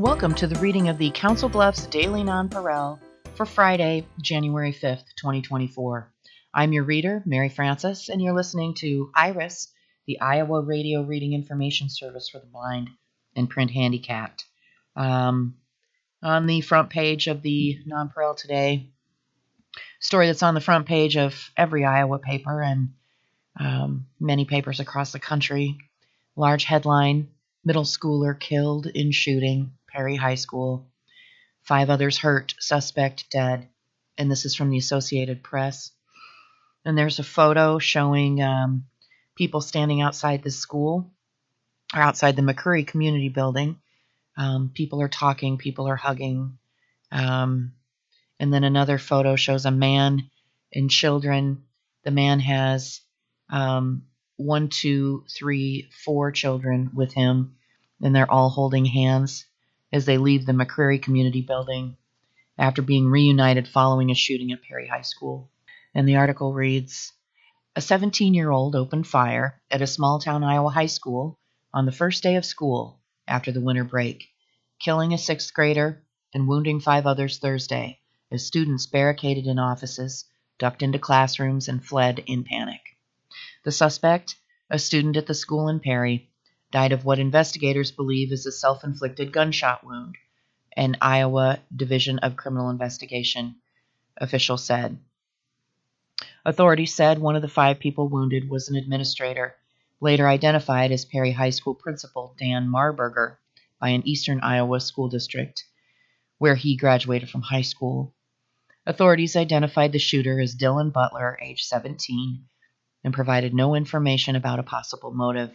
Welcome to the reading of the Council Bluffs Daily Nonpareil for Friday, January 5th, 2024. I'm your reader, Mary Frances, and you're listening to IRIS, the Iowa Radio Reading Information Service for the Blind and Print Handicapped. Um, on the front page of the Nonpareil today, story that's on the front page of every Iowa paper and um, many papers across the country. Large headline Middle schooler killed in shooting, Perry High School. Five others hurt, suspect dead. And this is from the Associated Press. And there's a photo showing um, people standing outside the school or outside the McCreary Community Building. Um, people are talking, people are hugging. Um, and then another photo shows a man and children. The man has um, one, two, three, four children with him, and they're all holding hands as they leave the McCreary Community Building after being reunited following a shooting at Perry High School. And the article reads A 17 year old opened fire at a small town Iowa high school on the first day of school after the winter break, killing a sixth grader and wounding five others Thursday as students barricaded in offices, ducked into classrooms, and fled in panic. The suspect, a student at the school in Perry, died of what investigators believe is a self inflicted gunshot wound, an Iowa Division of Criminal Investigation official said. Authorities said one of the five people wounded was an administrator, later identified as Perry High School principal Dan Marburger by an eastern Iowa school district, where he graduated from high school. Authorities identified the shooter as Dylan Butler, age 17, and provided no information about a possible motive.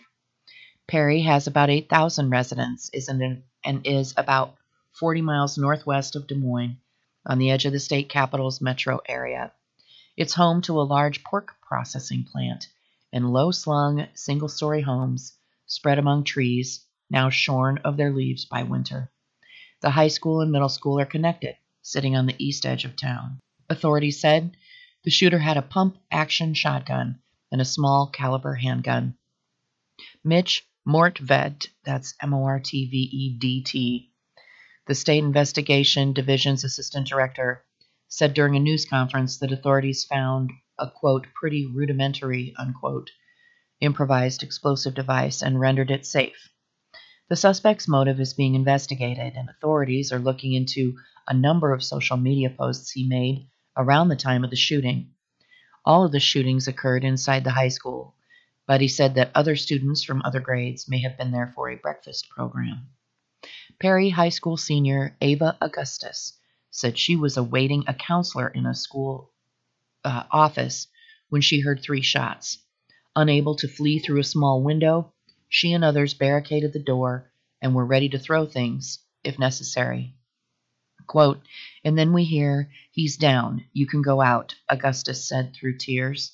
Perry has about 8,000 residents is an, and is about 40 miles northwest of Des Moines on the edge of the state capital's metro area. It's home to a large pork processing plant and low slung single story homes spread among trees, now shorn of their leaves by winter. The high school and middle school are connected, sitting on the east edge of town. Authorities said the shooter had a pump action shotgun and a small caliber handgun. Mitch Mortvedt, that's M O R T V E D T, the State Investigation Division's assistant director, said during a news conference that authorities found a quote, pretty rudimentary, unquote, improvised explosive device and rendered it safe. The suspect's motive is being investigated, and authorities are looking into a number of social media posts he made around the time of the shooting. All of the shootings occurred inside the high school, but he said that other students from other grades may have been there for a breakfast program. Perry High School senior Ava Augustus said she was awaiting a counselor in a school uh, office when she heard three shots. Unable to flee through a small window, she and others barricaded the door and were ready to throw things if necessary. Quote, and then we hear, He's down, you can go out, Augustus said through tears.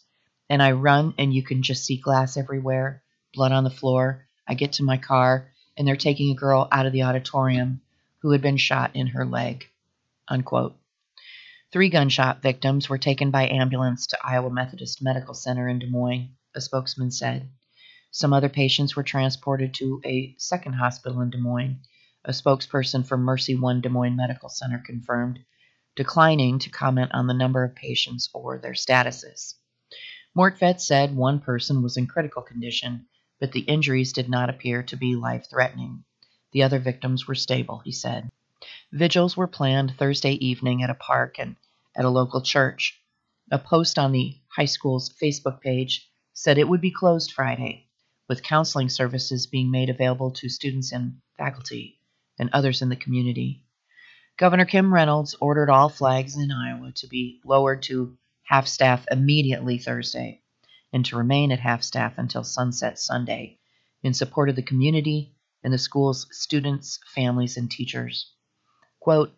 And I run, and you can just see glass everywhere, blood on the floor. I get to my car, and they're taking a girl out of the auditorium who had been shot in her leg. Unquote. Three gunshot victims were taken by ambulance to Iowa Methodist Medical Center in Des Moines, a spokesman said. Some other patients were transported to a second hospital in Des Moines, a spokesperson for MercyOne Des Moines Medical Center confirmed, declining to comment on the number of patients or their statuses. Mortvedt said one person was in critical condition, but the injuries did not appear to be life threatening. The other victims were stable, he said. Vigils were planned Thursday evening at a park and at a local church. A post on the high school's Facebook page said it would be closed Friday, with counseling services being made available to students and faculty and others in the community. Governor Kim Reynolds ordered all flags in Iowa to be lowered to half staff immediately Thursday and to remain at half staff until sunset Sunday in support of the community and the school's students, families, and teachers. Quote,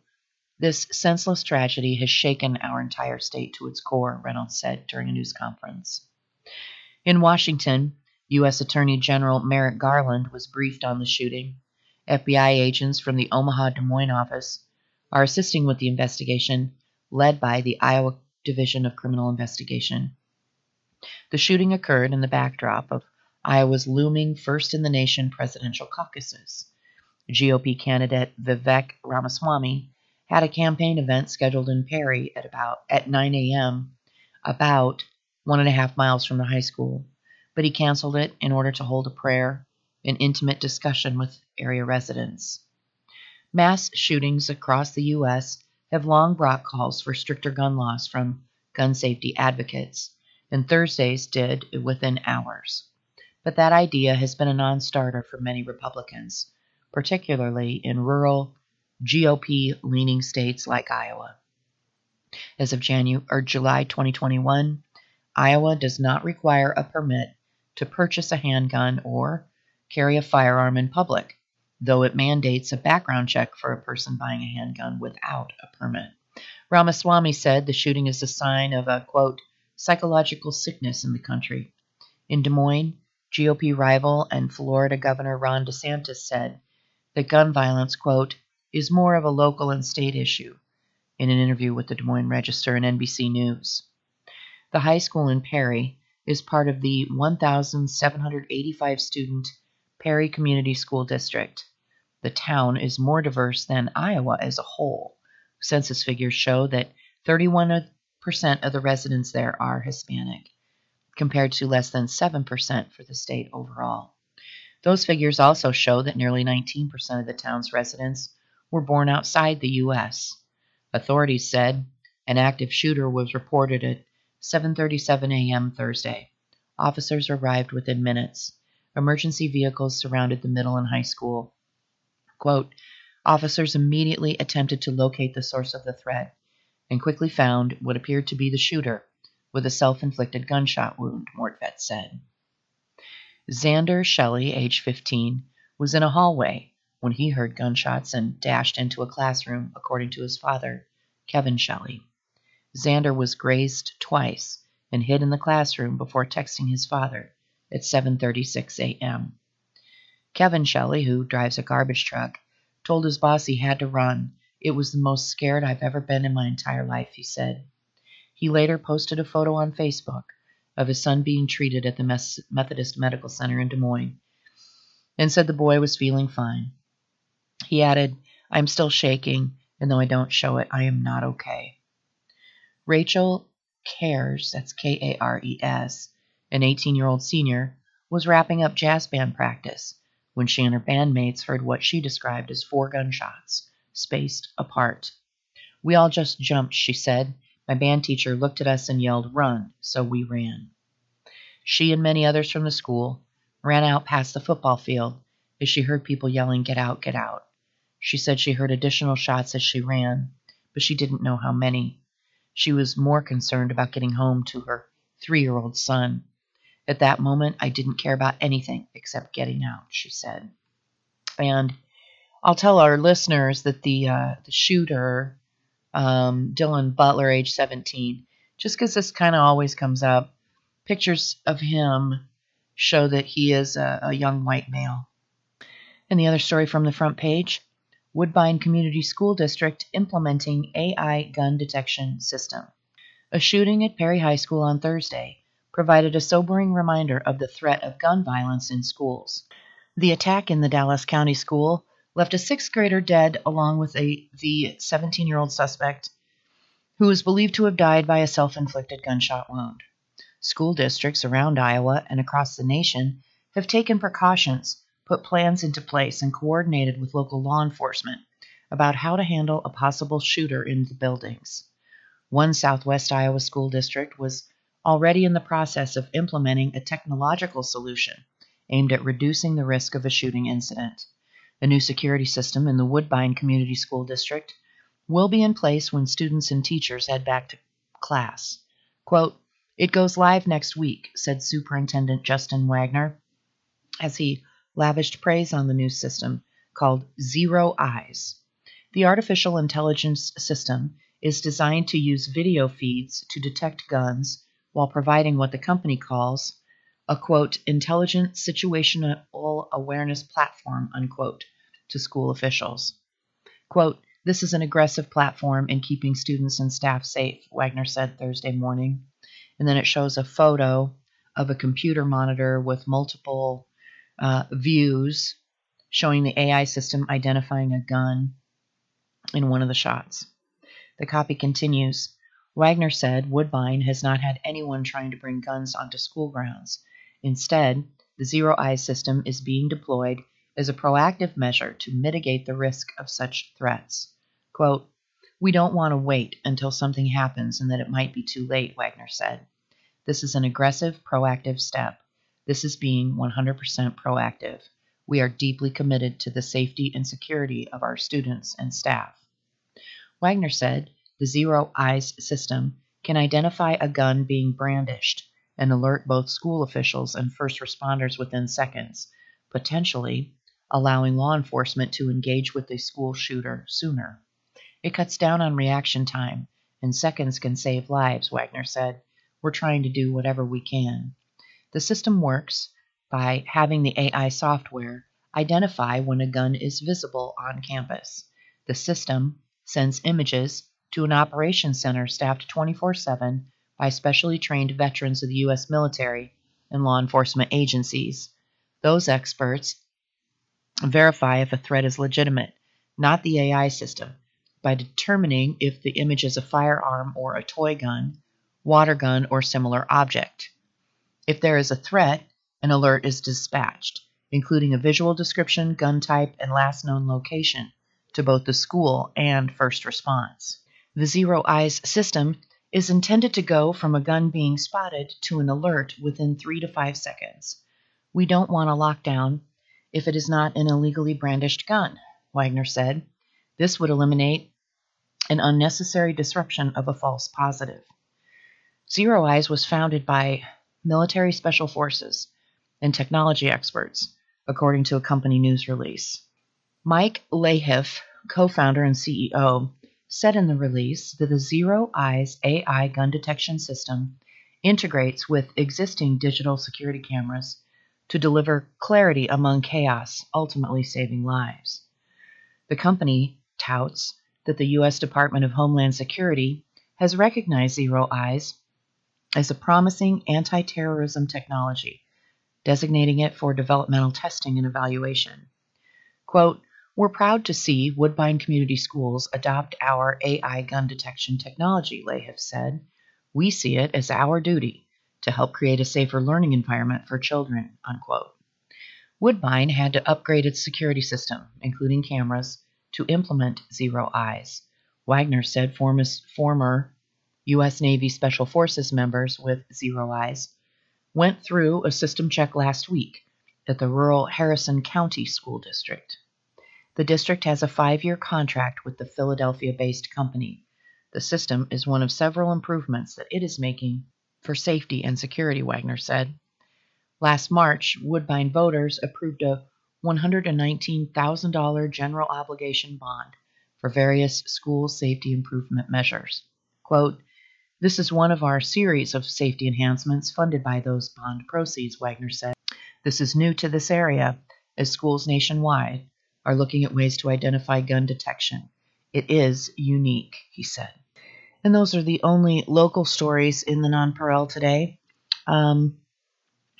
this senseless tragedy has shaken our entire state to its core, Reynolds said during a news conference. In Washington, U.S. Attorney General Merrick Garland was briefed on the shooting. FBI agents from the Omaha Des Moines office are assisting with the investigation, led by the Iowa Division of Criminal Investigation. The shooting occurred in the backdrop of Iowa's looming first in the nation presidential caucuses GOP candidate Vivek Ramaswamy had a campaign event scheduled in Perry at about at 9 a.m. about one and a half miles from the high school, but he canceled it in order to hold a prayer and intimate discussion with area residents. Mass shootings across the U.S. have long brought calls for stricter gun laws from gun safety advocates, and Thursday's did within hours. But that idea has been a non starter for many Republicans, particularly in rural, GOP leaning states like Iowa. As of January or July 2021, Iowa does not require a permit to purchase a handgun or carry a firearm in public, though it mandates a background check for a person buying a handgun without a permit. Ramaswamy said the shooting is a sign of a, quote, psychological sickness in the country. In Des Moines, GOP rival and Florida Governor Ron DeSantis said that gun violence, quote, is more of a local and state issue in an interview with the Des Moines Register and NBC News. The high school in Perry is part of the 1,785 student Perry Community School District. The town is more diverse than Iowa as a whole. Census figures show that 31% of the residents there are Hispanic, compared to less than 7% for the state overall. Those figures also show that nearly 19% of the town's residents were born outside the U.S. Authorities said an active shooter was reported at 7:37 a.m. Thursday. Officers arrived within minutes. Emergency vehicles surrounded the middle and high school. Quote, officers immediately attempted to locate the source of the threat and quickly found what appeared to be the shooter with a self-inflicted gunshot wound, Mortvedt said. Xander Shelley, age 15, was in a hallway when he heard gunshots and dashed into a classroom, according to his father, Kevin Shelley. Xander was grazed twice and hid in the classroom before texting his father at 7:36 a.m. Kevin Shelley, who drives a garbage truck, told his boss he had to run. It was the most scared I've ever been in my entire life, he said. He later posted a photo on Facebook of his son being treated at the Methodist Medical Center in Des Moines and said the boy was feeling fine. He added, I'm still shaking, and though I don't show it, I am not okay. Rachel Cares, that's K A R E S, an 18 year old senior, was wrapping up jazz band practice when she and her bandmates heard what she described as four gunshots, spaced apart. We all just jumped, she said. My band teacher looked at us and yelled, Run, so we ran. She and many others from the school ran out past the football field as she heard people yelling, Get out, get out. She said she heard additional shots as she ran, but she didn't know how many. She was more concerned about getting home to her three year old son. At that moment, I didn't care about anything except getting out, she said. And I'll tell our listeners that the, uh, the shooter, um, Dylan Butler, age 17, just because this kind of always comes up, pictures of him show that he is a, a young white male. And the other story from the front page Woodbine Community School District implementing AI gun detection system. A shooting at Perry High School on Thursday provided a sobering reminder of the threat of gun violence in schools. The attack in the Dallas County school left a sixth grader dead along with a, the 17 year old suspect who is believed to have died by a self inflicted gunshot wound. School districts around Iowa and across the nation have taken precautions put plans into place and coordinated with local law enforcement about how to handle a possible shooter in the buildings. One Southwest Iowa school district was already in the process of implementing a technological solution aimed at reducing the risk of a shooting incident. A new security system in the Woodbine Community School District will be in place when students and teachers head back to class. Quote, It goes live next week, said Superintendent Justin Wagner as he lavished praise on the new system called ZeroEyes. The artificial intelligence system is designed to use video feeds to detect guns while providing what the company calls a quote intelligent situational awareness platform unquote to school officials. Quote, this is an aggressive platform in keeping students and staff safe, Wagner said Thursday morning. And then it shows a photo of a computer monitor with multiple uh, views showing the AI system identifying a gun in one of the shots. The copy continues Wagner said Woodbine has not had anyone trying to bring guns onto school grounds. Instead, the ZeroEyes system is being deployed as a proactive measure to mitigate the risk of such threats. Quote, We don't want to wait until something happens and that it might be too late, Wagner said. This is an aggressive, proactive step. This is being 100% proactive. We are deeply committed to the safety and security of our students and staff. Wagner said the ZeroEyes system can identify a gun being brandished and alert both school officials and first responders within seconds, potentially allowing law enforcement to engage with the school shooter sooner. It cuts down on reaction time, and seconds can save lives, Wagner said. We're trying to do whatever we can. The system works by having the AI software identify when a gun is visible on campus. The system sends images to an operations center staffed 24 7 by specially trained veterans of the U.S. military and law enforcement agencies. Those experts verify if a threat is legitimate, not the AI system, by determining if the image is a firearm or a toy gun, water gun, or similar object. If there is a threat, an alert is dispatched, including a visual description, gun type, and last known location to both the school and first response. The ZeroEyes system is intended to go from a gun being spotted to an alert within three to five seconds. We don't want a lockdown if it is not an illegally brandished gun, Wagner said. This would eliminate an unnecessary disruption of a false positive. ZeroEyes was founded by military special forces and technology experts, according to a company news release. Mike Lahiff, co founder and CEO, said in the release that the ZeroEyes AI gun detection system integrates with existing digital security cameras to deliver clarity among chaos, ultimately saving lives. The company touts that the U.S. Department of Homeland Security has recognized ZeroEyes as a promising anti terrorism technology, designating it for developmental testing and evaluation. Quote, we're proud to see Woodbine Community Schools adopt our AI gun detection technology, Lahiff said. We see it as our duty to help create a safer learning environment for children, unquote. Woodbine had to upgrade its security system, including cameras, to implement ZeroEyes. Wagner said former, former U.S. Navy Special Forces members with ZeroEyes went through a system check last week at the rural Harrison County School District. The district has a five year contract with the Philadelphia based company. The system is one of several improvements that it is making for safety and security, Wagner said. Last March, Woodbine voters approved a $119,000 general obligation bond for various school safety improvement measures. Quote, this is one of our series of safety enhancements funded by those bond proceeds, Wagner said. This is new to this area, as schools nationwide are looking at ways to identify gun detection. It is unique, he said. And those are the only local stories in the Nonpareil today. Um,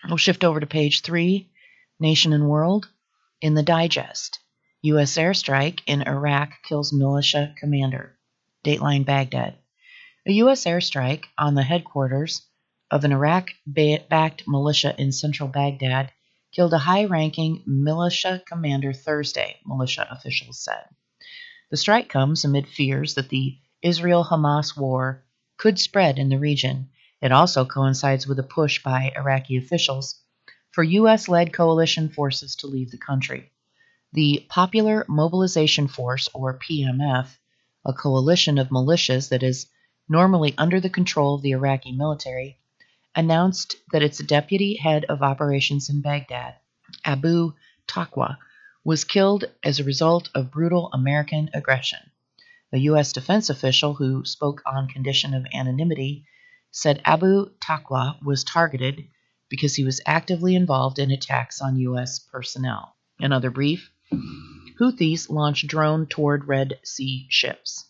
we'll shift over to page three Nation and World. In the digest, U.S. airstrike in Iraq kills militia commander. Dateline Baghdad. A U.S. airstrike on the headquarters of an Iraq backed militia in central Baghdad killed a high ranking militia commander Thursday, militia officials said. The strike comes amid fears that the Israel Hamas war could spread in the region. It also coincides with a push by Iraqi officials for U.S. led coalition forces to leave the country. The Popular Mobilization Force, or PMF, a coalition of militias that is normally under the control of the Iraqi military, announced that its deputy head of operations in Baghdad, Abu Taqwa, was killed as a result of brutal American aggression. A U.S. defense official who spoke on condition of anonymity said Abu Taqwa was targeted because he was actively involved in attacks on U.S. personnel. Another brief Houthis launch drone toward Red Sea ships.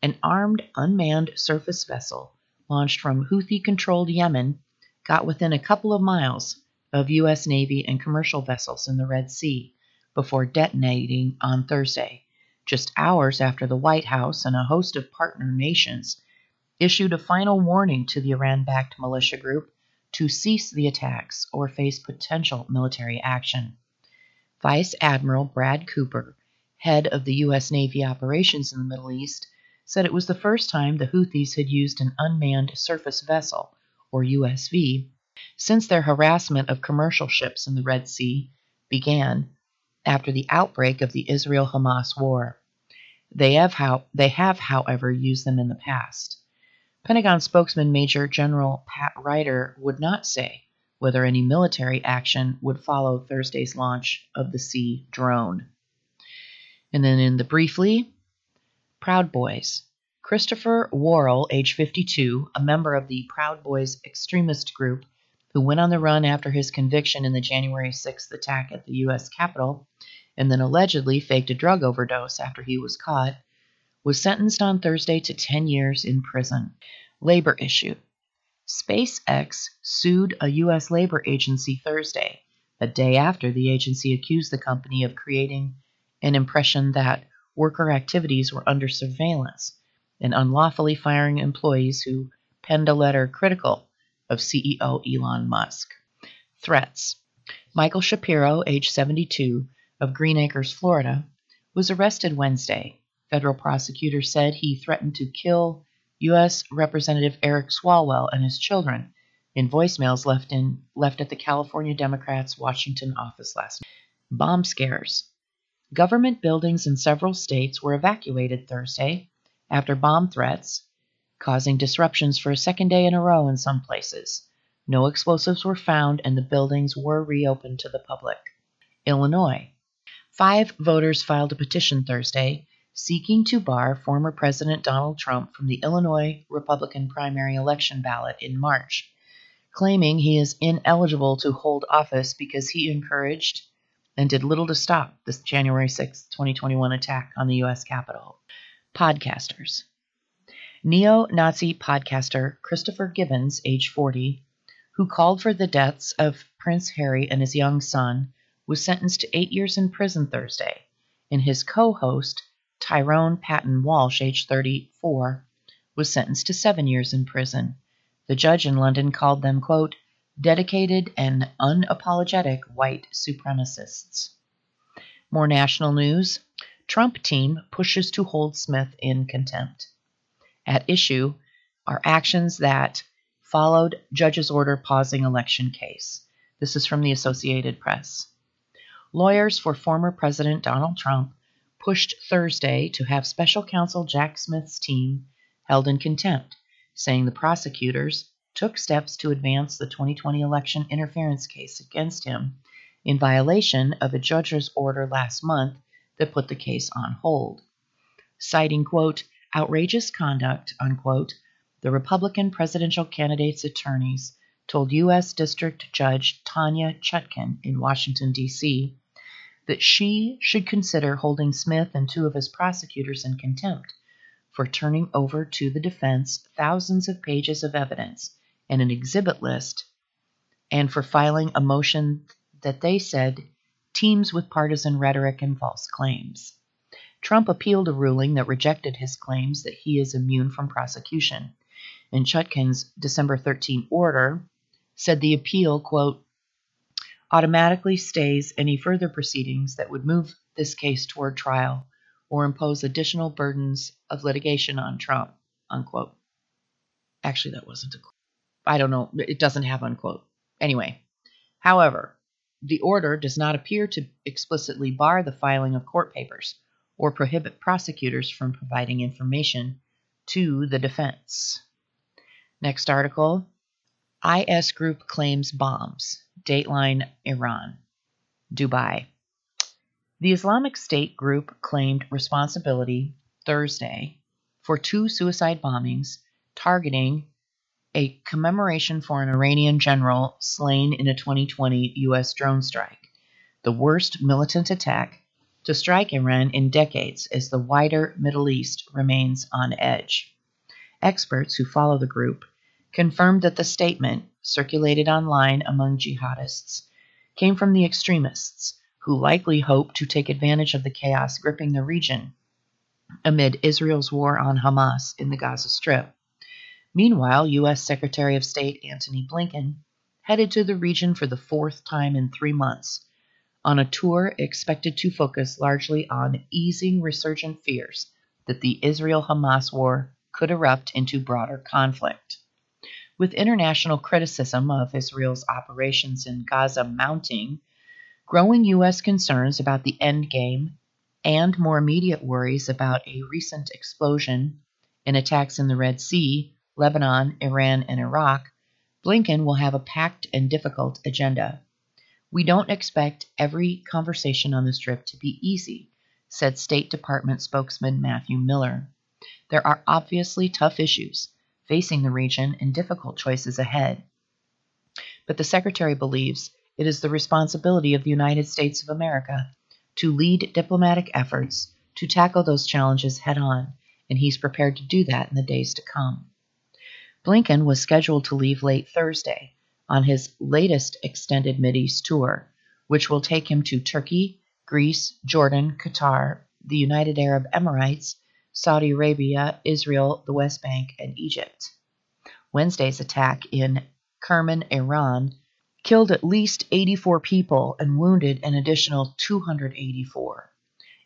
An armed, unmanned surface vessel launched from Houthi controlled Yemen got within a couple of miles of U.S. Navy and commercial vessels in the Red Sea before detonating on Thursday, just hours after the White House and a host of partner nations issued a final warning to the Iran backed militia group to cease the attacks or face potential military action. Vice Admiral Brad Cooper, head of the U.S. Navy operations in the Middle East, said it was the first time the Houthis had used an unmanned surface vessel, or USV, since their harassment of commercial ships in the Red Sea began after the outbreak of the Israel Hamas war. They have, how, they have, however, used them in the past. Pentagon spokesman Major General Pat Ryder would not say whether any military action would follow Thursday's launch of the Sea drone. And then in the briefly, Proud Boys. Christopher Worrell, age 52, a member of the Proud Boys extremist group who went on the run after his conviction in the January 6th attack at the U.S. Capitol and then allegedly faked a drug overdose after he was caught, was sentenced on Thursday to 10 years in prison. Labor issue. SpaceX sued a U.S. labor agency Thursday, a day after the agency accused the company of creating an impression that worker activities were under surveillance and unlawfully firing employees who penned a letter critical of CEO Elon Musk. Threats. Michael Shapiro, age 72, of Greenacres, Florida, was arrested Wednesday. Federal prosecutors said he threatened to kill U.S. Representative Eric Swalwell and his children in voicemails left in left at the California Democrats' Washington office last night. Bomb scares. Government buildings in several states were evacuated Thursday after bomb threats, causing disruptions for a second day in a row in some places. No explosives were found and the buildings were reopened to the public. Illinois. Five voters filed a petition Thursday seeking to bar former President Donald Trump from the Illinois Republican primary election ballot in March, claiming he is ineligible to hold office because he encouraged and did little to stop this January 6, 2021 attack on the U.S. Capitol. Podcasters. Neo Nazi podcaster Christopher Gibbons, age 40, who called for the deaths of Prince Harry and his young son, was sentenced to eight years in prison Thursday, and his co host, Tyrone Patton Walsh, age 34, was sentenced to seven years in prison. The judge in London called them, quote, dedicated and unapologetic white supremacists. More national news Trump team pushes to hold Smith in contempt. At issue are actions that followed judge's order pausing election case. This is from the Associated Press. Lawyers for former President Donald Trump pushed Thursday to have special counsel Jack Smith's team held in contempt, saying the prosecutors took steps to advance the 2020 election interference case against him in violation of a judge's order last month that put the case on hold. Citing, quote, outrageous conduct, unquote, the Republican presidential candidate's attorneys told U.S. District Judge Tanya Chutkan in Washington, D.C., that she should consider holding Smith and two of his prosecutors in contempt for turning over to the defense thousands of pages of evidence and an exhibit list, and for filing a motion that they said teams with partisan rhetoric and false claims. Trump appealed a ruling that rejected his claims that he is immune from prosecution. And Chutkan's December 13 order said the appeal, quote, automatically stays any further proceedings that would move this case toward trial or impose additional burdens of litigation on Trump, unquote. Actually, that wasn't a quote. I don't know. It doesn't have unquote. Anyway, however, the order does not appear to explicitly bar the filing of court papers or prohibit prosecutors from providing information to the defense. Next article IS group claims bombs. Dateline Iran. Dubai. The Islamic State group claimed responsibility Thursday for two suicide bombings targeting a commemoration for an Iranian general slain in a 2020 U.S. drone strike, the worst militant attack to strike Iran in decades as the wider Middle East remains on edge. Experts who follow the group confirmed that the statement, circulated online among jihadists, came from the extremists who likely hope to take advantage of the chaos gripping the region amid Israel's war on Hamas in the Gaza Strip. Meanwhile, U.S. Secretary of State Antony Blinken headed to the region for the fourth time in three months on a tour expected to focus largely on easing resurgent fears that the Israel Hamas war could erupt into broader conflict. With international criticism of Israel's operations in Gaza mounting, growing U.S. concerns about the end game, and more immediate worries about a recent explosion in attacks in the Red Sea, Lebanon, Iran, and Iraq, Blinken will have a packed and difficult agenda. We don't expect every conversation on this trip to be easy, said State Department spokesman Matthew Miller. There are obviously tough issues facing the region and difficult choices ahead. But the Secretary believes it is the responsibility of the United States of America to lead diplomatic efforts to tackle those challenges head on, and he's prepared to do that in the days to come. Blinken was scheduled to leave late Thursday on his latest extended Mideast tour, which will take him to Turkey, Greece, Jordan, Qatar, the United Arab Emirates, Saudi Arabia, Israel, the West Bank, and Egypt. Wednesday's attack in Kerman, Iran, killed at least 84 people and wounded an additional 284.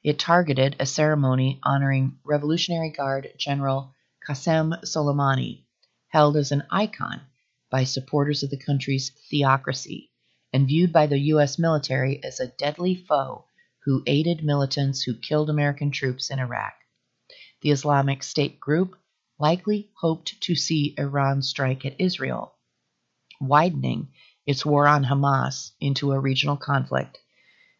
It targeted a ceremony honoring Revolutionary Guard General Qasem Soleimani, held as an icon by supporters of the country's theocracy and viewed by the U.S. military as a deadly foe who aided militants who killed American troops in Iraq the Islamic State group likely hoped to see Iran strike at Israel, widening its war on Hamas into a regional conflict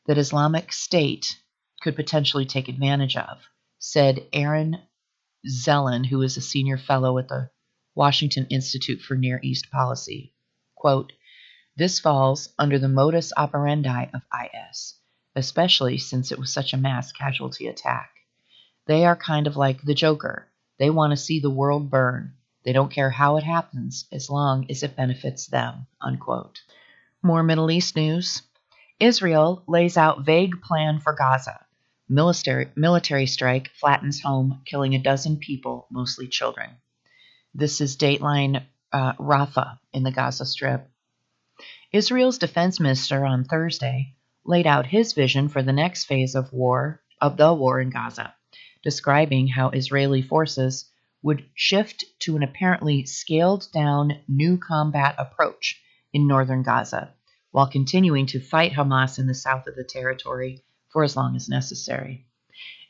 that Islamic State could potentially take advantage of, said Aaron Zelin, who is a senior fellow at the Washington Institute for Near East Policy. Quote, this falls under the modus operandi of IS, especially since it was such a mass casualty attack. They are kind of like the Joker. They want to see the world burn. They don't care how it happens as long as it benefits them. Unquote. More Middle East news. Israel lays out vague plan for Gaza. Military, military strike flattens home, killing a dozen people, mostly children. This is Dateline uh, Rafah in the Gaza Strip. Israel's defense minister on Thursday laid out his vision for the next phase of war of the war in Gaza describing how Israeli forces would shift to an apparently scaled down new combat approach in northern Gaza, while continuing to fight Hamas in the south of the territory for as long as necessary.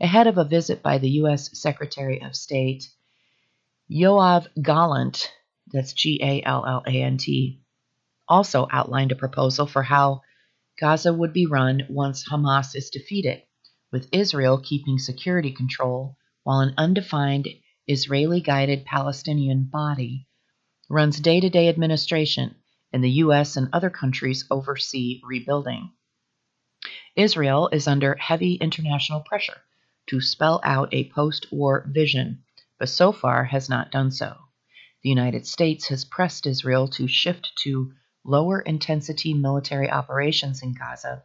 Ahead of a visit by the U.S. Secretary of State, Yoav Gallant, that's G A L L A N T, also outlined a proposal for how Gaza would be run once Hamas is defeated with Israel keeping security control while an undefined Israeli guided Palestinian body runs day to day administration and the U.S. and other countries oversee rebuilding. Israel is under heavy international pressure to spell out a post war vision, but so far has not done so. The United States has pressed Israel to shift to lower intensity military operations in Gaza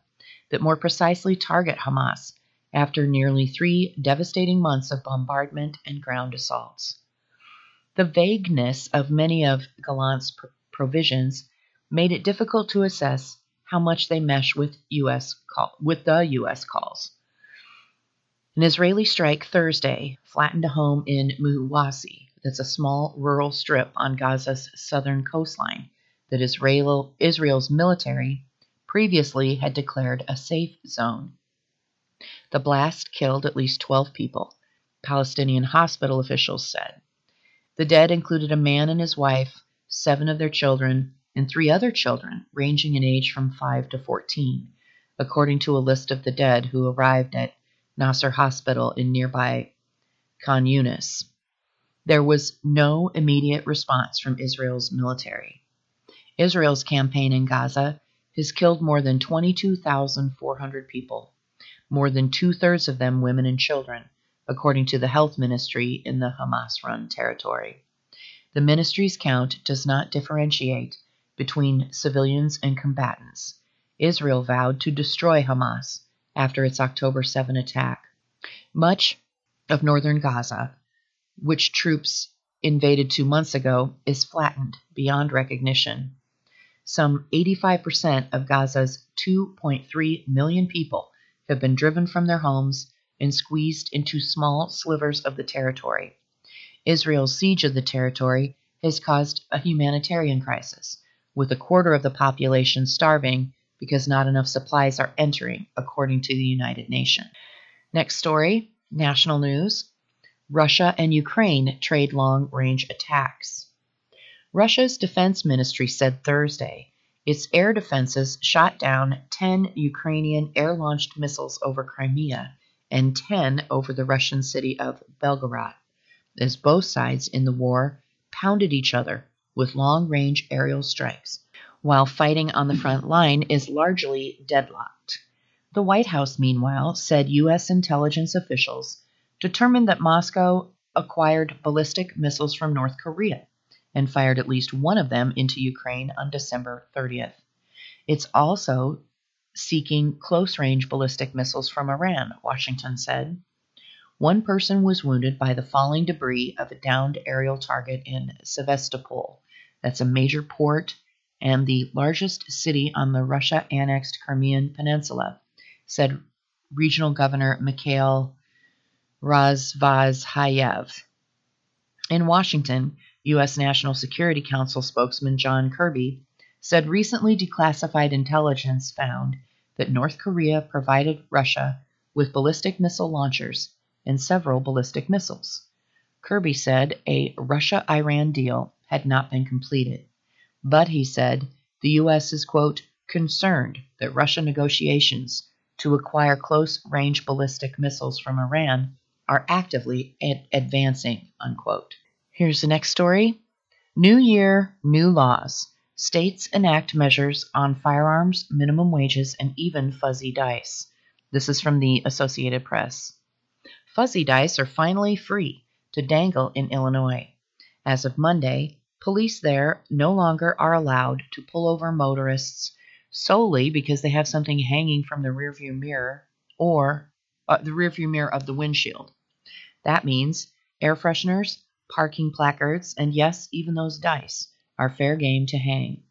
that more precisely target Hamas after nearly three devastating months of bombardment and ground assaults. The vagueness of many of Gallant's pr- provisions made it difficult to assess how much they mesh with US call, with the US calls. An Israeli strike Thursday flattened a home in Muwasi, that's a small rural strip on Gaza's southern coastline that Israel, Israel's military previously had declared a safe zone. The blast killed at least 12 people, Palestinian hospital officials said. The dead included a man and his wife, seven of their children, and three other children, ranging in age from 5 to 14, according to a list of the dead who arrived at Nasser Hospital in nearby Khan Yunis. There was no immediate response from Israel's military. Israel's campaign in Gaza has killed more than 22,400 people more than two thirds of them women and children, according to the health ministry in the Hamas run territory. The ministry's count does not differentiate between civilians and combatants. Israel vowed to destroy Hamas after its October 7 attack. Much of northern Gaza, which troops invaded two months ago, is flattened beyond recognition. Some 85% of Gaza's 2.3 million people have been driven from their homes and squeezed into small slivers of the territory. Israel's siege of the territory has caused a humanitarian crisis, with a quarter of the population starving because not enough supplies are entering, according to the United Nations. Next story national news Russia and Ukraine trade long range attacks. Russia's defense ministry said Thursday its air defenses shot down 10 Ukrainian air launched missiles over Crimea and 10 over the Russian city of Belgorod, as both sides in the war pounded each other with long range aerial strikes, while fighting on the front line is largely deadlocked. The White House, meanwhile, said U.S. intelligence officials determined that Moscow acquired ballistic missiles from North Korea and fired at least one of them into Ukraine on December 30th. It's also seeking close range ballistic missiles from Iran, Washington said. One person was wounded by the falling debris of a downed aerial target in Sevastopol. That's a major port and the largest city on the Russia annexed Crimean Peninsula, said Regional Governor Mikhail Razvozhayev. In Washington, U.S. National Security Council spokesman John Kirby said recently declassified intelligence found that North Korea provided Russia with ballistic missile launchers and several ballistic missiles. Kirby said a Russia Iran deal had not been completed. But, he said, the U.S. is, quote, concerned that Russia negotiations to acquire close range ballistic missiles from Iran are actively ad- advancing, unquote. Here's the next story New Year, new laws. States enact measures on firearms, minimum wages, and even fuzzy dice. This is from the Associated Press. Fuzzy dice are finally free to dangle in Illinois. As of Monday, police there no longer are allowed to pull over motorists solely because they have something hanging from the rearview mirror or uh, the rearview mirror of the windshield. That means air fresheners, parking placards, and yes, even those dice are fair game to hang.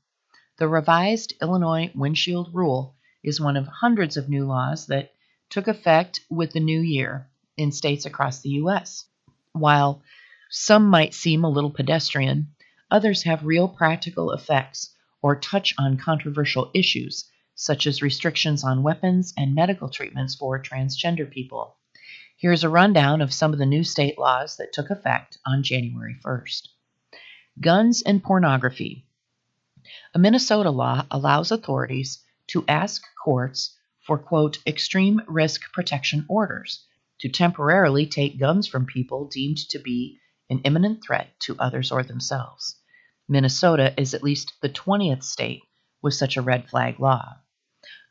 The revised Illinois windshield rule is one of hundreds of new laws that took effect with the new year in states across the U.S. While some might seem a little pedestrian, others have real practical effects or touch on controversial issues, such as restrictions on weapons and medical treatments for transgender people. Here's a rundown of some of the new state laws that took effect on January 1st. Guns and pornography. A Minnesota law allows authorities to ask courts for, quote, extreme risk protection orders to temporarily take guns from people deemed to be an imminent threat to others or themselves. Minnesota is at least the 20th state with such a red flag law.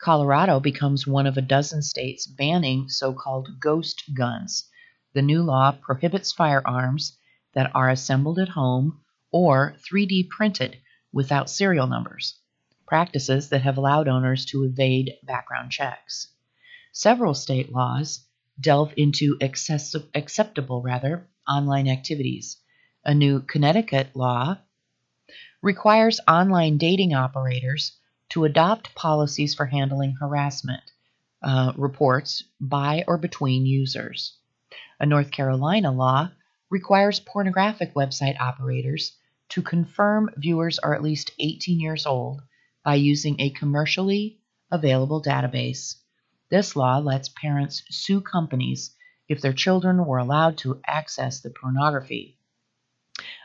Colorado becomes one of a dozen states banning so called ghost guns. The new law prohibits firearms that are assembled at home or 3D printed without serial numbers, practices that have allowed owners to evade background checks. Several state laws delve into acceptable rather online activities. A new Connecticut law requires online dating operators to adopt policies for handling harassment uh, reports by or between users. A North Carolina law requires pornographic website operators to confirm viewers are at least 18 years old by using a commercially available database. This law lets parents sue companies if their children were allowed to access the pornography.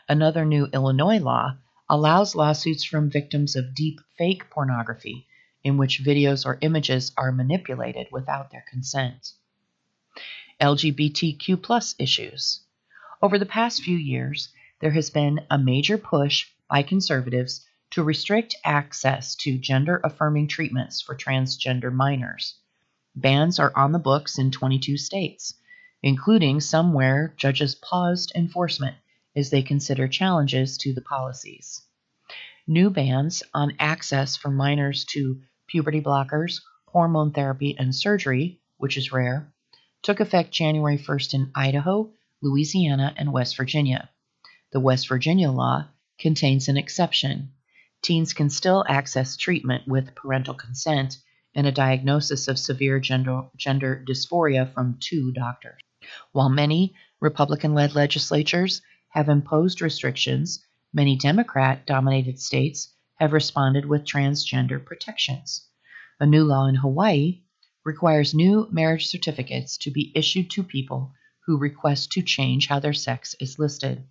Another new Illinois law allows lawsuits from victims of deep fake pornography, in which videos or images are manipulated without their consent. LGBTQ issues. Over the past few years, there has been a major push by conservatives to restrict access to gender affirming treatments for transgender minors. Bans are on the books in 22 states, including some where judges paused enforcement as they consider challenges to the policies. New bans on access for minors to puberty blockers, hormone therapy, and surgery, which is rare, took effect January 1st in Idaho, Louisiana, and West Virginia. The West Virginia law contains an exception. Teens can still access treatment with parental consent and a diagnosis of severe gender, gender dysphoria from two doctors. While many Republican led legislatures have imposed restrictions, many Democrat dominated states have responded with transgender protections. A new law in Hawaii requires new marriage certificates to be issued to people who request to change how their sex is listed.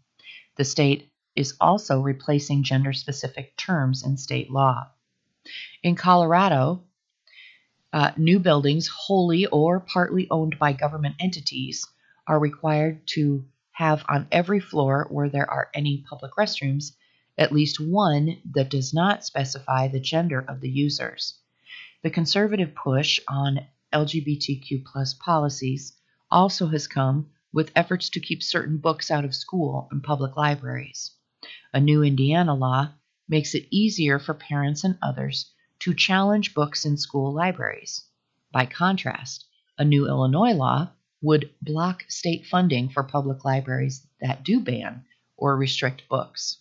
The state is also replacing gender specific terms in state law. In Colorado, uh, new buildings, wholly or partly owned by government entities, are required to have on every floor where there are any public restrooms at least one that does not specify the gender of the users. The conservative push on LGBTQ plus policies also has come with efforts to keep certain books out of school and public libraries. A new Indiana law makes it easier for parents and others to challenge books in school libraries. By contrast, a new Illinois law would block state funding for public libraries that do ban or restrict books.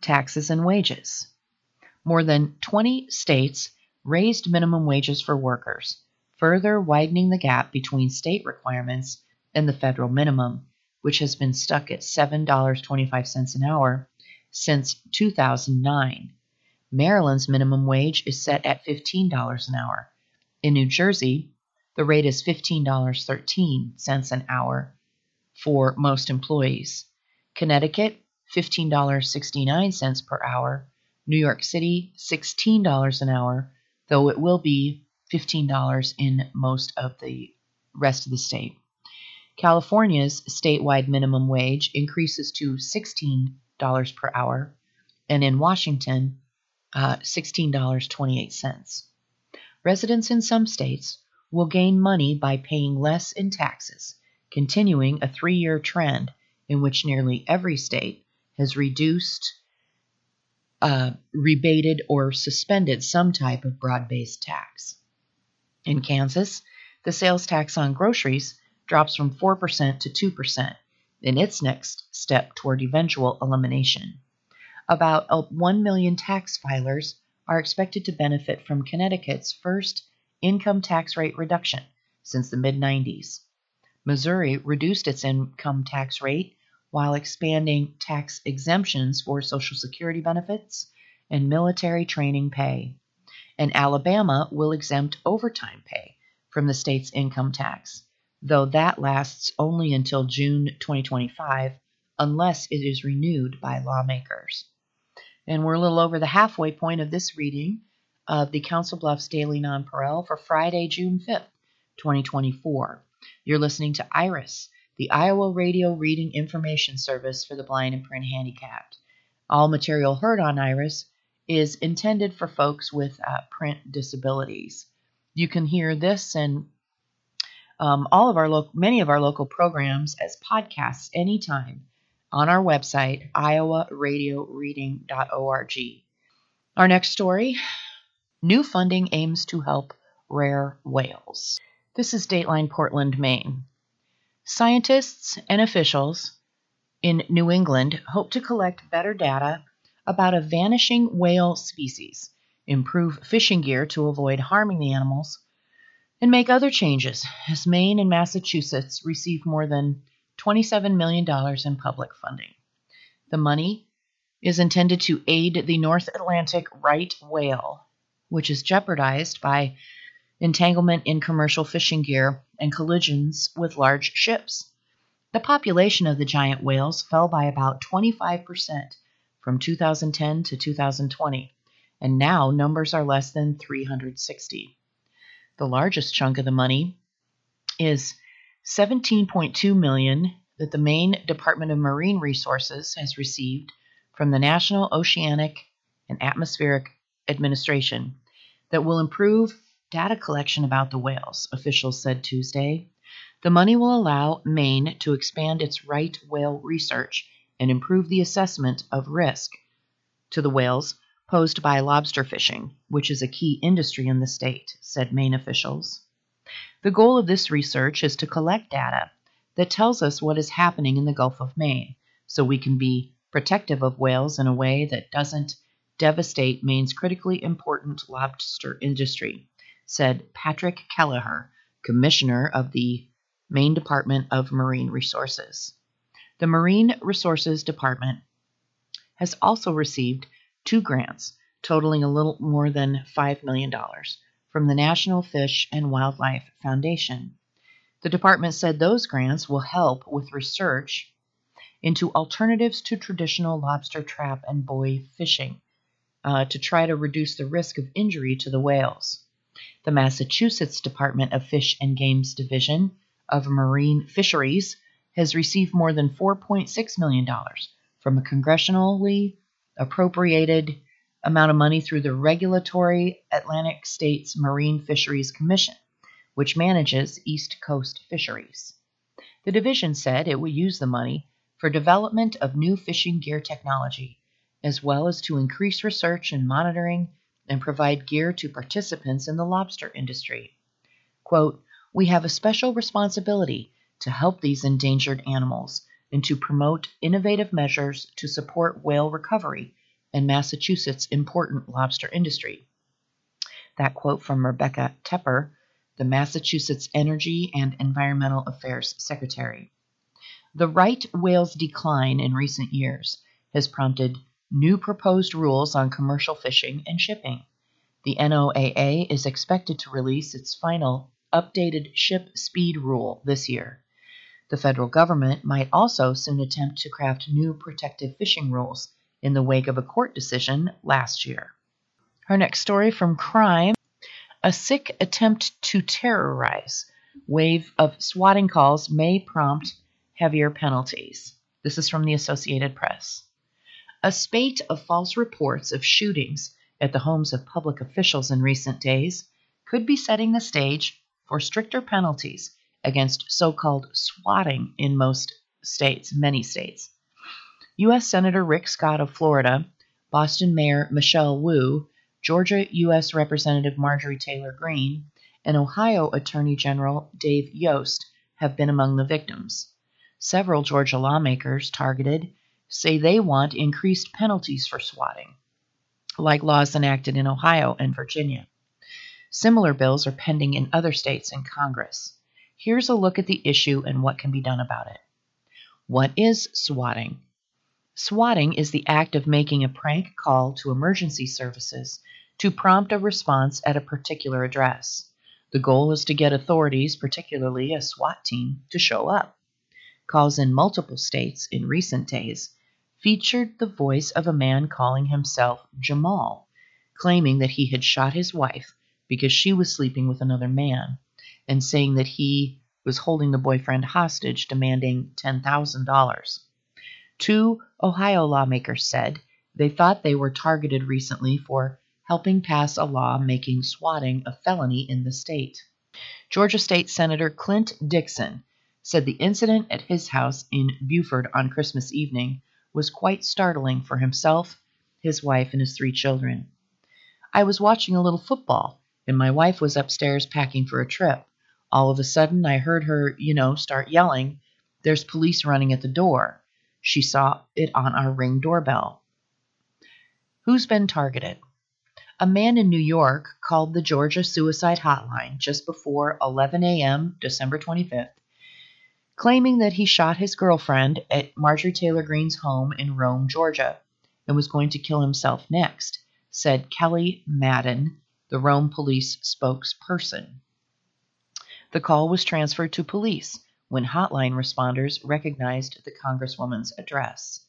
Taxes and wages. More than 20 states raised minimum wages for workers, further widening the gap between state requirements and the federal minimum, which has been stuck at $7.25 an hour since 2009. Maryland's minimum wage is set at $15 an hour. In New Jersey, the rate is $15.13 an hour for most employees. Connecticut, $15.69 per hour. New York City, $16 an hour, though it will be $15 in most of the rest of the state. California's statewide minimum wage increases to $16 per hour, and in Washington, uh, $16.28. Residents in some states will gain money by paying less in taxes, continuing a three year trend in which nearly every state has reduced, uh, rebated, or suspended some type of broad based tax. In Kansas, the sales tax on groceries drops from 4% to 2% in its next step toward eventual elimination. About uh, 1 million tax filers are expected to benefit from Connecticut's first income tax rate reduction since the mid 90s. Missouri reduced its income tax rate while expanding tax exemptions for Social Security benefits and military training pay. And Alabama will exempt overtime pay from the state's income tax, though that lasts only until June 2025 unless it is renewed by lawmakers. And we're a little over the halfway point of this reading of the Council Bluffs Daily Nonpareil for Friday, June 5th, 2024. You're listening to IRIS, the Iowa Radio Reading Information Service for the Blind and Print Handicapped. All material heard on IRIS is intended for folks with uh, print disabilities. You can hear this and um, all of our lo- many of our local programs as podcasts anytime on our website, iowaradioreading.org. Our next story New funding aims to help rare whales. This is Dateline Portland, Maine. Scientists and officials in New England hope to collect better data about a vanishing whale species, improve fishing gear to avoid harming the animals, and make other changes as Maine and Massachusetts receive more than $27 million in public funding. The money is intended to aid the North Atlantic right whale which is jeopardized by entanglement in commercial fishing gear and collisions with large ships. The population of the giant whales fell by about 25% from 2010 to 2020, and now numbers are less than 360. The largest chunk of the money is 17.2 million that the Maine Department of Marine Resources has received from the National Oceanic and Atmospheric Administration that will improve data collection about the whales, officials said Tuesday. The money will allow Maine to expand its right whale research and improve the assessment of risk to the whales, posed by lobster fishing, which is a key industry in the state, said Maine officials. The goal of this research is to collect data that tells us what is happening in the Gulf of Maine so we can be protective of whales in a way that doesn't devastate Maine's critically important lobster industry, said Patrick Keliher, Commissioner of the Maine Department of Marine Resources. The Marine Resources Department has also received two grants totaling a little more than $5 million from the National Fish and Wildlife Foundation. The department said those grants will help with research into alternatives to traditional lobster trap and buoy fishing uh, to try to reduce the risk of injury to the whales. The Massachusetts Department of Fish and Game's Division of Marine Fisheries has received more than $4.6 million from a congressionally appropriated amount of money through the Regulatory Atlantic States Marine Fisheries Commission, which manages East Coast fisheries. The division said it will use the money for development of new fishing gear technology, as well as to increase research and monitoring and provide gear to participants in the lobster industry. Quote, We have a special responsibility to help these endangered animals and to promote innovative measures to support whale recovery and Massachusetts' important lobster industry. That quote from Rebecca Tepper, the Massachusetts Energy and Environmental Affairs Secretary. The right whale's decline in recent years has prompted new proposed rules on commercial fishing and shipping. The NOAA is expected to release its final updated ship speed rule this year. The federal government might also soon attempt to craft new protective fishing rules in the wake of a court decision last year. Our next story from crime a sick attempt to terrorize. Wave of swatting calls may prompt heavier penalties. This is from the Associated Press. A spate of false reports of shootings at the homes of public officials in recent days could be setting the stage for stricter penalties against so called swatting in most states, many states. U.S. Senator Rick Scott of Florida, Boston Mayor Michelle Wu, Georgia U.S. Representative Marjorie Taylor Greene, and Ohio Attorney General Dave Yost have been among the victims. Several Georgia lawmakers targeted say they want increased penalties for swatting, like laws enacted in Ohio and Virginia. Similar bills are pending in other states and Congress. Here's a look at the issue and what can be done about it. What is swatting? Swatting is the act of making a prank call to emergency services to prompt a response at a particular address. The goal is to get authorities, particularly a SWAT team, to show up calls in multiple states in recent days, featured the voice of a man calling himself Jamal, claiming that he had shot his wife because she was sleeping with another man, and saying that he was holding the boyfriend hostage, demanding $10,000. Two Ohio lawmakers said they thought they were targeted recently for helping pass a law making swatting a felony in the state. Georgia State Senator Clint Dixon said the incident at his house in Buford on Christmas evening was quite startling for himself, his wife, and his three children. I was watching a little football, and my wife was upstairs packing for a trip. All of a sudden, I heard her, you know, start yelling, There's police running at the door. She saw it on our ring doorbell. Who's been targeted? A man in New York called the Georgia Suicide Hotline just before 11 a.m., December 25th, claiming that he shot his girlfriend at Marjorie Taylor Greene's home in Rome, Georgia, and was going to kill himself next, said Kelly Madden, the Rome police spokesperson. The call was transferred to police when hotline responders recognized the Congresswoman's address.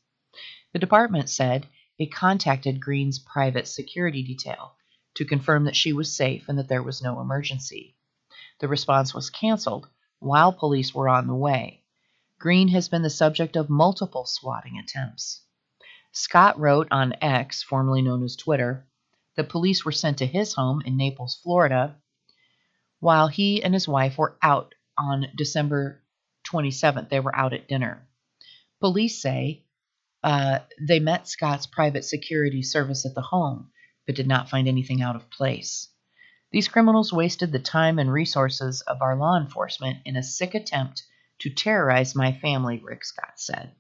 The department said it contacted Green's private security detail to confirm that she was safe and that there was no emergency. The response was canceled while police were on the way. Green has been the subject of multiple swatting attempts. Scott wrote on X, formerly known as Twitter, that police were sent to his home in Naples, Florida, while he and his wife were out on December 27th. They were out at dinner. Police say Uh, they met Scott's private security service at the home, but did not find anything out of place. These criminals wasted the time and resources of our law enforcement in a sick attempt to terrorize my family, Rick Scott said.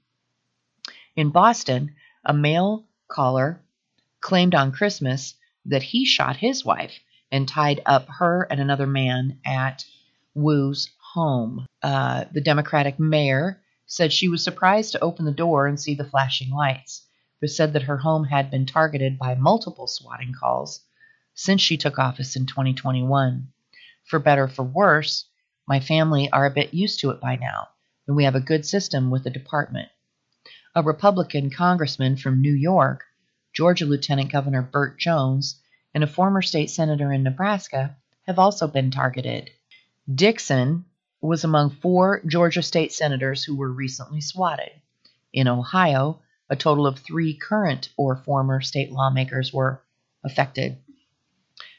In Boston, a male caller claimed on Christmas that he shot his wife and tied up her and another man at Wu's home. Uh, the Democratic mayor said she was surprised to open the door and see the flashing lights, but said that her home had been targeted by multiple swatting calls since she took office in 2021. For better for worse, my family are a bit used to it by now, and we have a good system with the department. A Republican congressman from New York, Georgia Lieutenant Governor Burt Jones, and a former state senator in Nebraska have also been targeted. Dixon was among four Georgia state senators who were recently swatted. In Ohio, a total of three current or former state lawmakers were affected.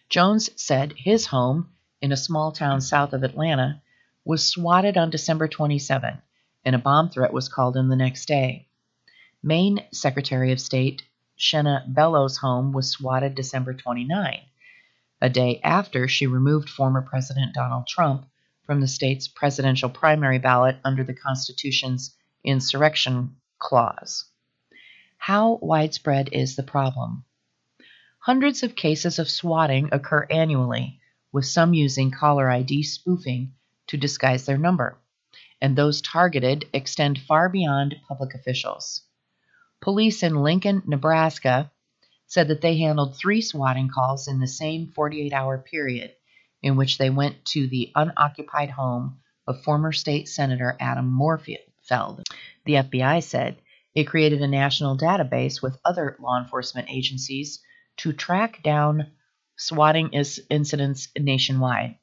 Jones said his home in a small town south of Atlanta, was swatted on December 27, and a bomb threat was called in the next day. Maine Secretary of State Shenna Bellows' home was swatted December 29, a day after she removed former President Donald Trump from the state's presidential primary ballot under the Constitution's insurrection clause. How widespread is the problem? Hundreds of cases of swatting occur annually, with some using caller ID spoofing to disguise their number, and those targeted extend far beyond public officials. Police in Lincoln, Nebraska said that they handled three swatting calls in the same 48 hour period in which they went to the unoccupied home of former state Senator Adam Morfeld. The FBI said it created a national database with other law enforcement agencies to track down swatting incidents nationwide.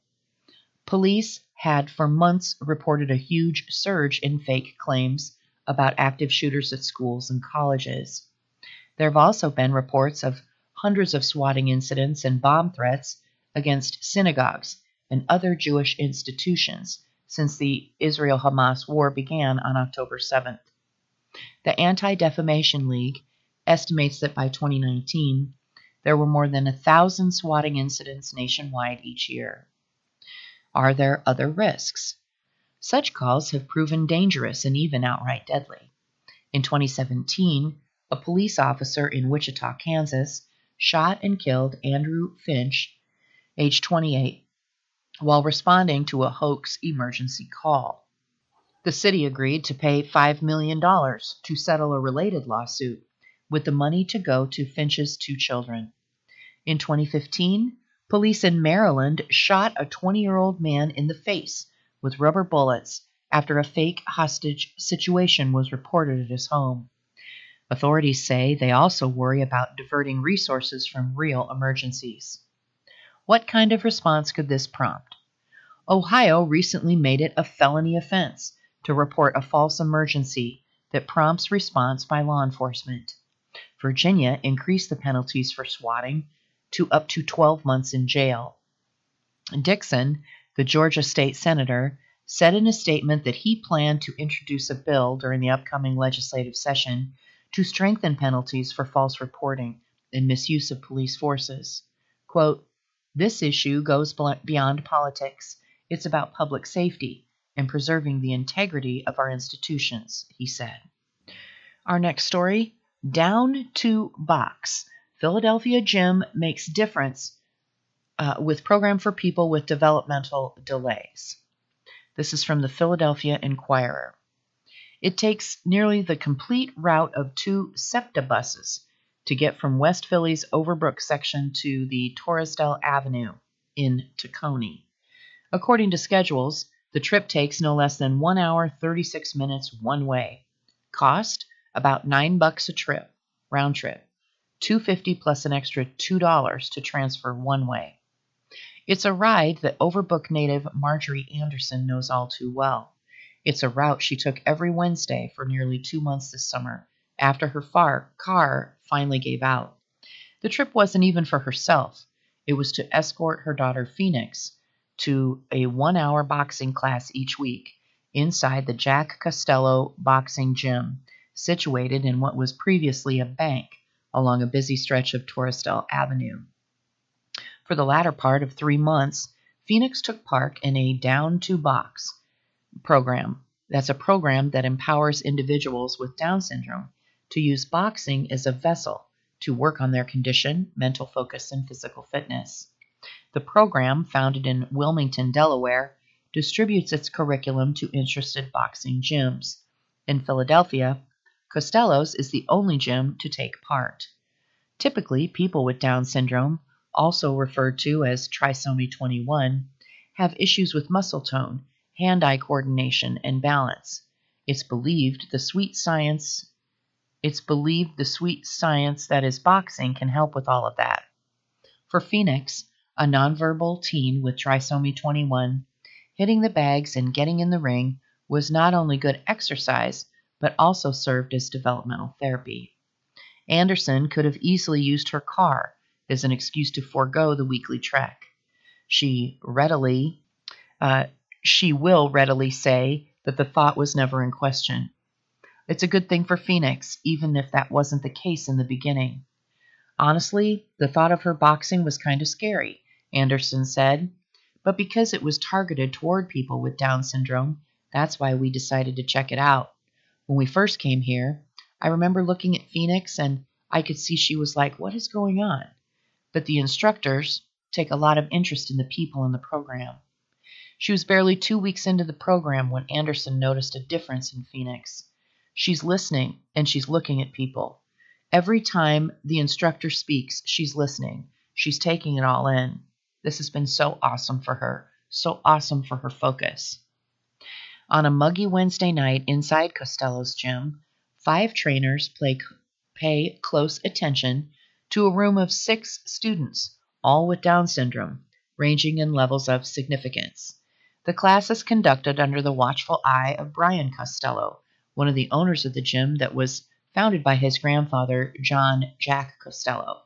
Police had for months reported a huge surge in fake claims about active shooters at schools and colleges. There have also been reports of hundreds of swatting incidents and bomb threats against synagogues and other Jewish institutions since the Israel Hamas war began on October 7th. The Anti Defamation League estimates that by 2019, there were more than a thousand swatting incidents nationwide each year. Are there other risks? Such calls have proven dangerous and even outright deadly. In 2017, a police officer in Wichita, Kansas, shot and killed Andrew Finch, age 28, while responding to a hoax emergency call. The city agreed to pay $5 million to settle a related lawsuit with the money to go to Finch's two children. In 2015, police in Maryland shot a 20 year old man in the face with rubber bullets after a fake hostage situation was reported at his home. Authorities say they also worry about diverting resources from real emergencies. What kind of response could this prompt? Ohio recently made it a felony offense to report a false emergency that prompts response by law enforcement. Virginia increased the penalties for swatting to up to 12 months in jail. Dixon, the Georgia state senator, said in a statement that he planned to introduce a bill during the upcoming legislative session to strengthen penalties for false reporting and misuse of police forces. Quote, this issue goes beyond politics. It's about public safety and preserving the integrity of our institutions, he said. Our next story Down to Box. Philadelphia Gym makes difference uh, with program for people with developmental delays. This is from the Philadelphia Inquirer. It takes nearly the complete route of two SEPTA buses to get from West Philly's Overbrook section to the Torresdale Avenue in Tacony. According to schedules, the trip takes no less than 1 hour 36 minutes one way. Cost about 9 bucks a trip, round trip. 250 plus an extra $2 to transfer one way. It's a ride that Overbrook native Marjorie Anderson knows all too well. It's a route she took every Wednesday for nearly two months this summer after her far car finally gave out. The trip wasn't even for herself. It was to escort her daughter Phoenix to a one hour boxing class each week inside the Jack Costello boxing gym situated in what was previously a bank along a busy stretch of Torresdale Avenue. For the latter part of three months, Phoenix took part in a Down to Box program. That's a program that empowers individuals with Down syndrome to use boxing as a vessel to work on their condition, mental focus, and physical fitness. The program, founded in Wilmington, Delaware, distributes its curriculum to interested boxing gyms. In Philadelphia, Costello's is the only gym to take part. Typically, people with Down syndrome, also referred to as trisomy 21, have issues with muscle tone, hand eye coordination, and balance. It's believed the sweet science it's believed the sweet science that is boxing can help with all of that. For Phoenix, a nonverbal teen with trisomy 21, hitting the bags and getting in the ring was not only good exercise, but also served as developmental therapy. Anderson could have easily used her car as an excuse to forego the weekly trek. She readily, uh, she will readily say that the thought was never in question. It's a good thing for Phoenix, even if that wasn't the case in the beginning. Honestly, the thought of her boxing was kind of scary, Anderson said, but because it was targeted toward people with Down syndrome, that's why we decided to check it out. When we first came here, I remember looking at Phoenix and I could see she was like, What is going on? But the instructors take a lot of interest in the people in the program. She was barely two weeks into the program when Anderson noticed a difference in Phoenix. She's listening and she's looking at people. Every time the instructor speaks, she's listening. She's taking it all in. This has been so awesome for her, so awesome for her focus. On a muggy Wednesday night inside Costello's gym, five trainers play, pay close attention to a room of six students, all with Down syndrome, ranging in levels of significance. The class is conducted under the watchful eye of Brian Costello, one of the owners of the gym that was founded by his grandfather, John Jack Costello.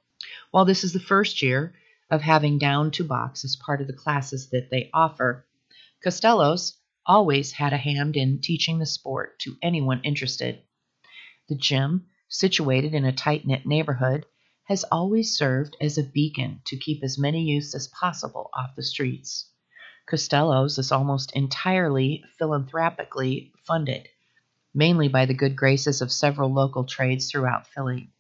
While this is the first year of having Down to Box as part of the classes that they offer, Costello's always had a hand in teaching the sport to anyone interested. The gym, situated in a tight knit neighborhood, has always served as a beacon to keep as many youths as possible off the streets. Costello's is almost entirely philanthropically funded mainly by the good graces of several local trades throughout Philly.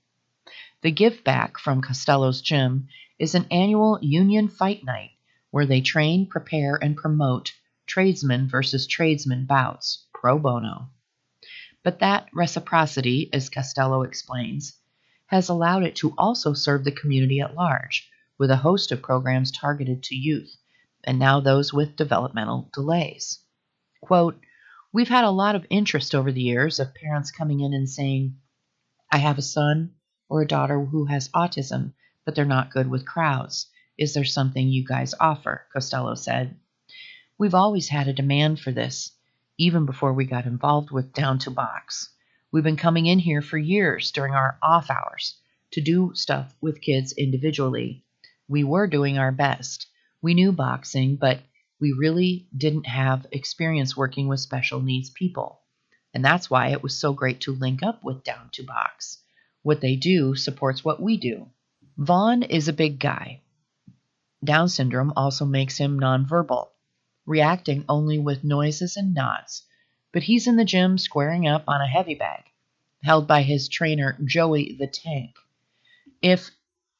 The give back from Costello's Gym is an annual union fight night where they train, prepare, and promote tradesmen versus tradesmen bouts pro bono. But that reciprocity, as Costello explains, has allowed it to also serve the community at large, with a host of programs targeted to youth, and now those with developmental delays. Quote, We've had a lot of interest over the years of parents coming in and saying, I have a son or a daughter who has autism, but they're not good with crowds. Is there something you guys offer? Costello said. We've always had a demand for this, even before we got involved with Down to Box. We've been coming in here for years during our off hours to do stuff with kids individually. We were doing our best. We knew boxing, but we really didn't have experience working with special needs people. And that's why it was so great to link up with Down to Box. What they do supports what we do. Vaughn is a big guy. Down syndrome also makes him nonverbal, reacting only with noises and nods. But he's in the gym squaring up on a heavy bag, held by his trainer, Joey the Tank. If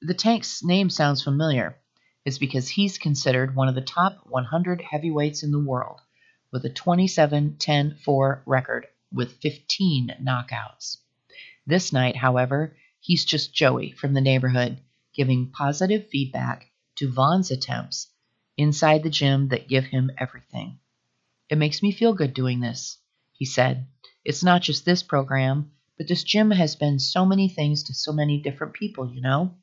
the tank's name sounds familiar, is because he's considered one of the top 100 heavyweights in the world with a 27 10 4 record with 15 knockouts. This night, however, he's just Joey from the neighborhood giving positive feedback to Vaughn's attempts inside the gym that give him everything. It makes me feel good doing this, he said. It's not just this program, but this gym has been so many things to so many different people, you know?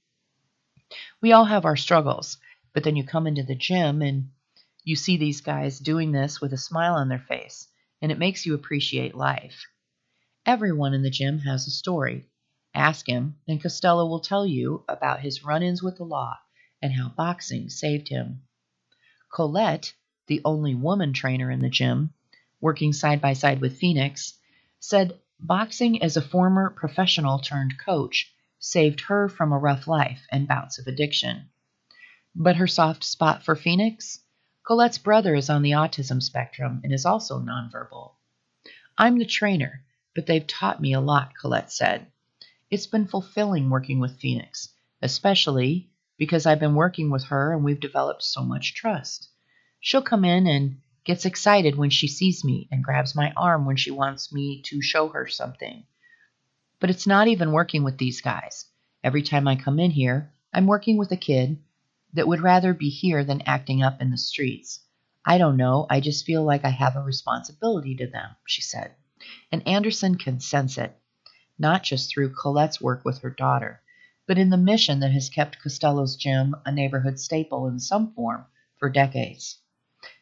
We all have our struggles, but then you come into the gym and you see these guys doing this with a smile on their face, and it makes you appreciate life. Everyone in the gym has a story. Ask him, and Costello will tell you about his run ins with the law and how boxing saved him. Colette, the only woman trainer in the gym, working side by side with Phoenix, said boxing as a former professional turned coach saved her from a rough life and bouts of addiction. But her soft spot for Phoenix? Colette's brother is on the autism spectrum and is also nonverbal. I'm the trainer, but they've taught me a lot, Colette said. It's been fulfilling working with Phoenix, especially because I've been working with her and we've developed so much trust. She'll come in and gets excited when she sees me and grabs my arm when she wants me to show her something. But it's not even working with these guys. Every time I come in here, I'm working with a kid that would rather be here than acting up in the streets. I don't know, I just feel like I have a responsibility to them, she said. And Anderson can sense it, not just through Colette's work with her daughter, but in the mission that has kept Costello's Gym a neighborhood staple in some form for decades.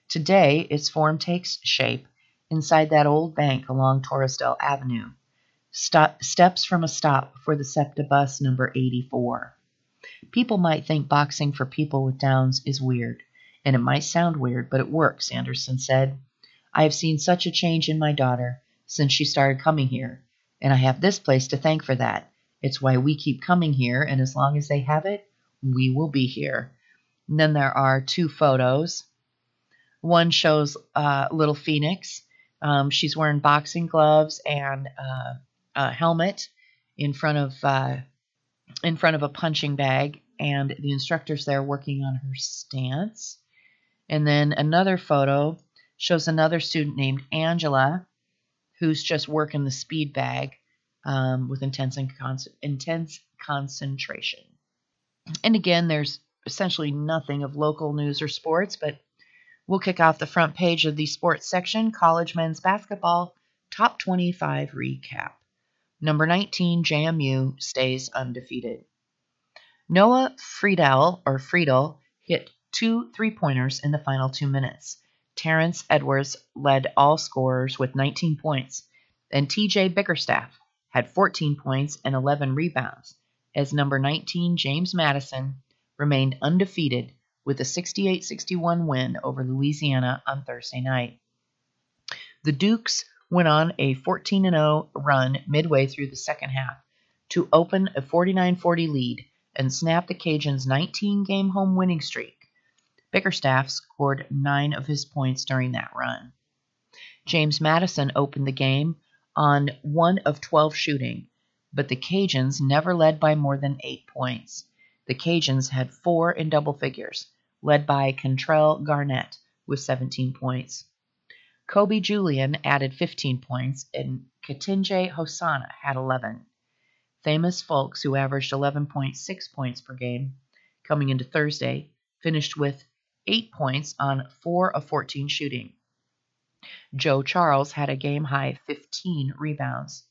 Today, its form takes shape inside that old bank along Torresdale Avenue, stop, steps from a stop for the SEPTA bus number 84. People might think boxing for people with Downs is weird, and it might sound weird, but it works, Anderson said. I have seen such a change in my daughter since she started coming here, and I have this place to thank for that. It's why we keep coming here, and as long as they have it, we will be here. And then there are two photos one shows uh, little Phoenix. Um, she's wearing boxing gloves and uh, a helmet in front of uh, in front of a punching bag, and the instructor's there working on her stance. And then another photo shows another student named Angela, who's just working the speed bag um, with intense and con- intense concentration. And again, there's essentially nothing of local news or sports, but We'll kick off the front page of the sports section college men's basketball top 25 recap. Number 19, JMU stays undefeated. Noah Freidel or Freidel hit two three pointers in the final two minutes. Terrence Edwards led all scorers with 19 points, and TJ Bickerstaff had 14 points and 11 rebounds, as number 19 James Madison remained undefeated with a 68 61 win over Louisiana on Thursday night. The Dukes went on a 14 0 run midway through the second half to open a 49 40 lead and snap the Cajuns' 19 game home winning streak. Bickerstaff scored nine of his points during that run. James Madison opened the game on one of 12 shooting, but the Cajuns never led by more than eight points. The Cajuns had four in double figures, led by Kentrell Garnett with 17 points. Kobe Julian added 15 points, and Katinje Hosanna had 11. Themus Fulks, who averaged 11.6 points per game coming into Thursday, finished with 8 points on 4 of 14 shooting. Joe Charles had a game high 15 rebounds.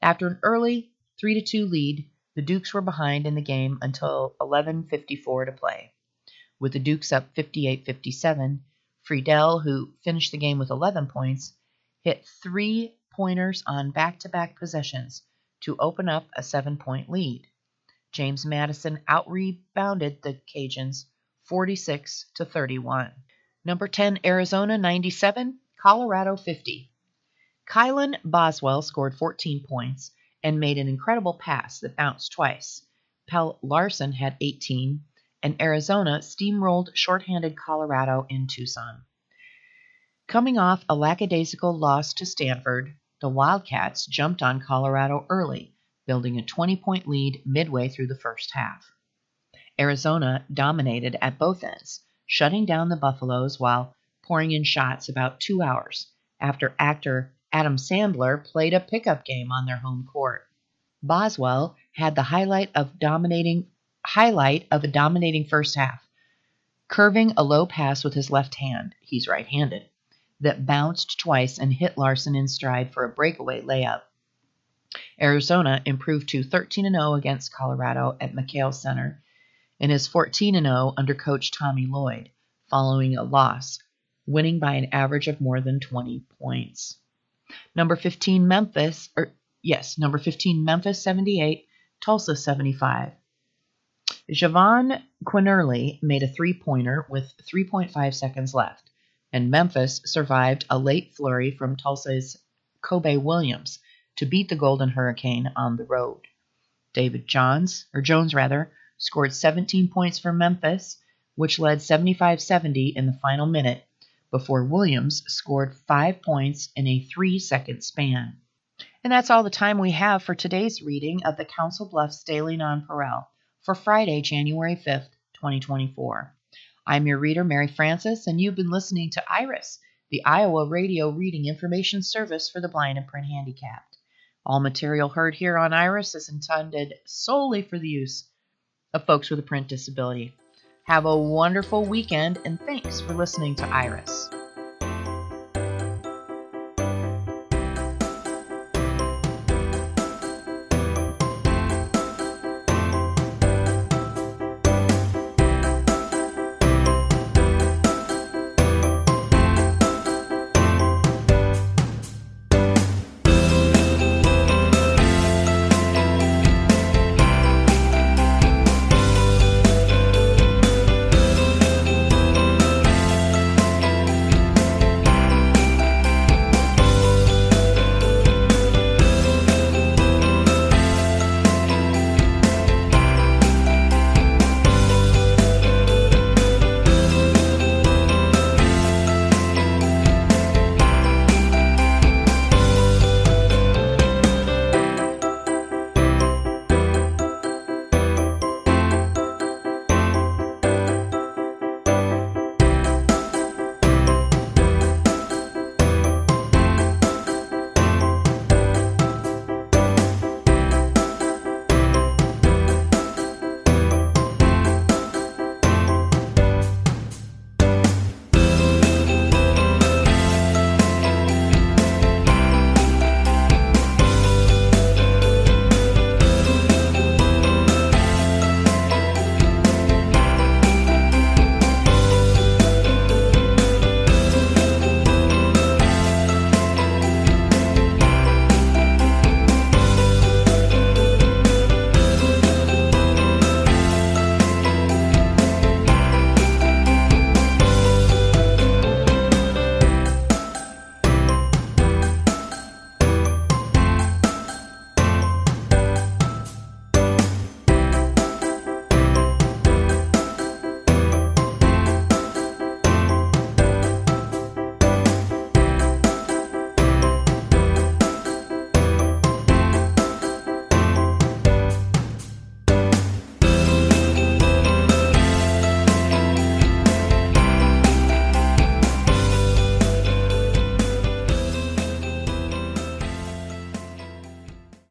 After an early 3 2 lead, the Dukes were behind in the game until 11:54 to play with the Dukes up 58 57. Freidel, who finished the game with 11 points, hit three pointers on back to back possessions to open up a seven point lead. James Madison out rebounded the Cajuns 46 to 31. Number 10, Arizona 97, Colorado 50. Kylan Boswell scored 14 points and made an incredible pass that bounced twice. Pelle Larson had 18, and Arizona steamrolled shorthanded Colorado in Tucson. Coming off a lackadaisical loss to Stanford, the Wildcats jumped on Colorado early, building a 20 point lead midway through the first half. Arizona dominated at both ends, shutting down the Buffaloes while pouring in shots about two hours after actor Adam Sandler played a pickup game on their home court. Boswell had the highlight of dominating highlight of a dominating first half, curving a low pass with his left hand, he's right handed, that bounced twice and hit Larson in stride for a breakaway layup. Arizona improved to 13 0 against Colorado at McKale Center and is 14 0 under coach Tommy Lloyd, following a loss, winning by an average of more than 20 points. Number 15 Memphis, or yes, number 15 Memphis 78, Tulsa 75. Jahvon Quinerly made a three pointer with 3.5 seconds left, and Memphis survived a late flurry from Tulsa's Cobe Williams to beat the Golden Hurricane on the road. David Johns, or Jones rather, scored 17 points for Memphis, which led 75-70 in the final minute before Williams scored 5 points in a 3-second span. And that's all the time we have for today's reading of the Council Bluffs Daily Nonpareil for Friday, January 5th, 2024. I'm your reader, Mary Frances, and you've been listening to Iris, the Iowa Radio Reading Information Service for the Blind and Print Handicapped. All material heard here on Iris is intended solely for the use of folks with a print disability. Have a wonderful weekend, and thanks for listening to Iris.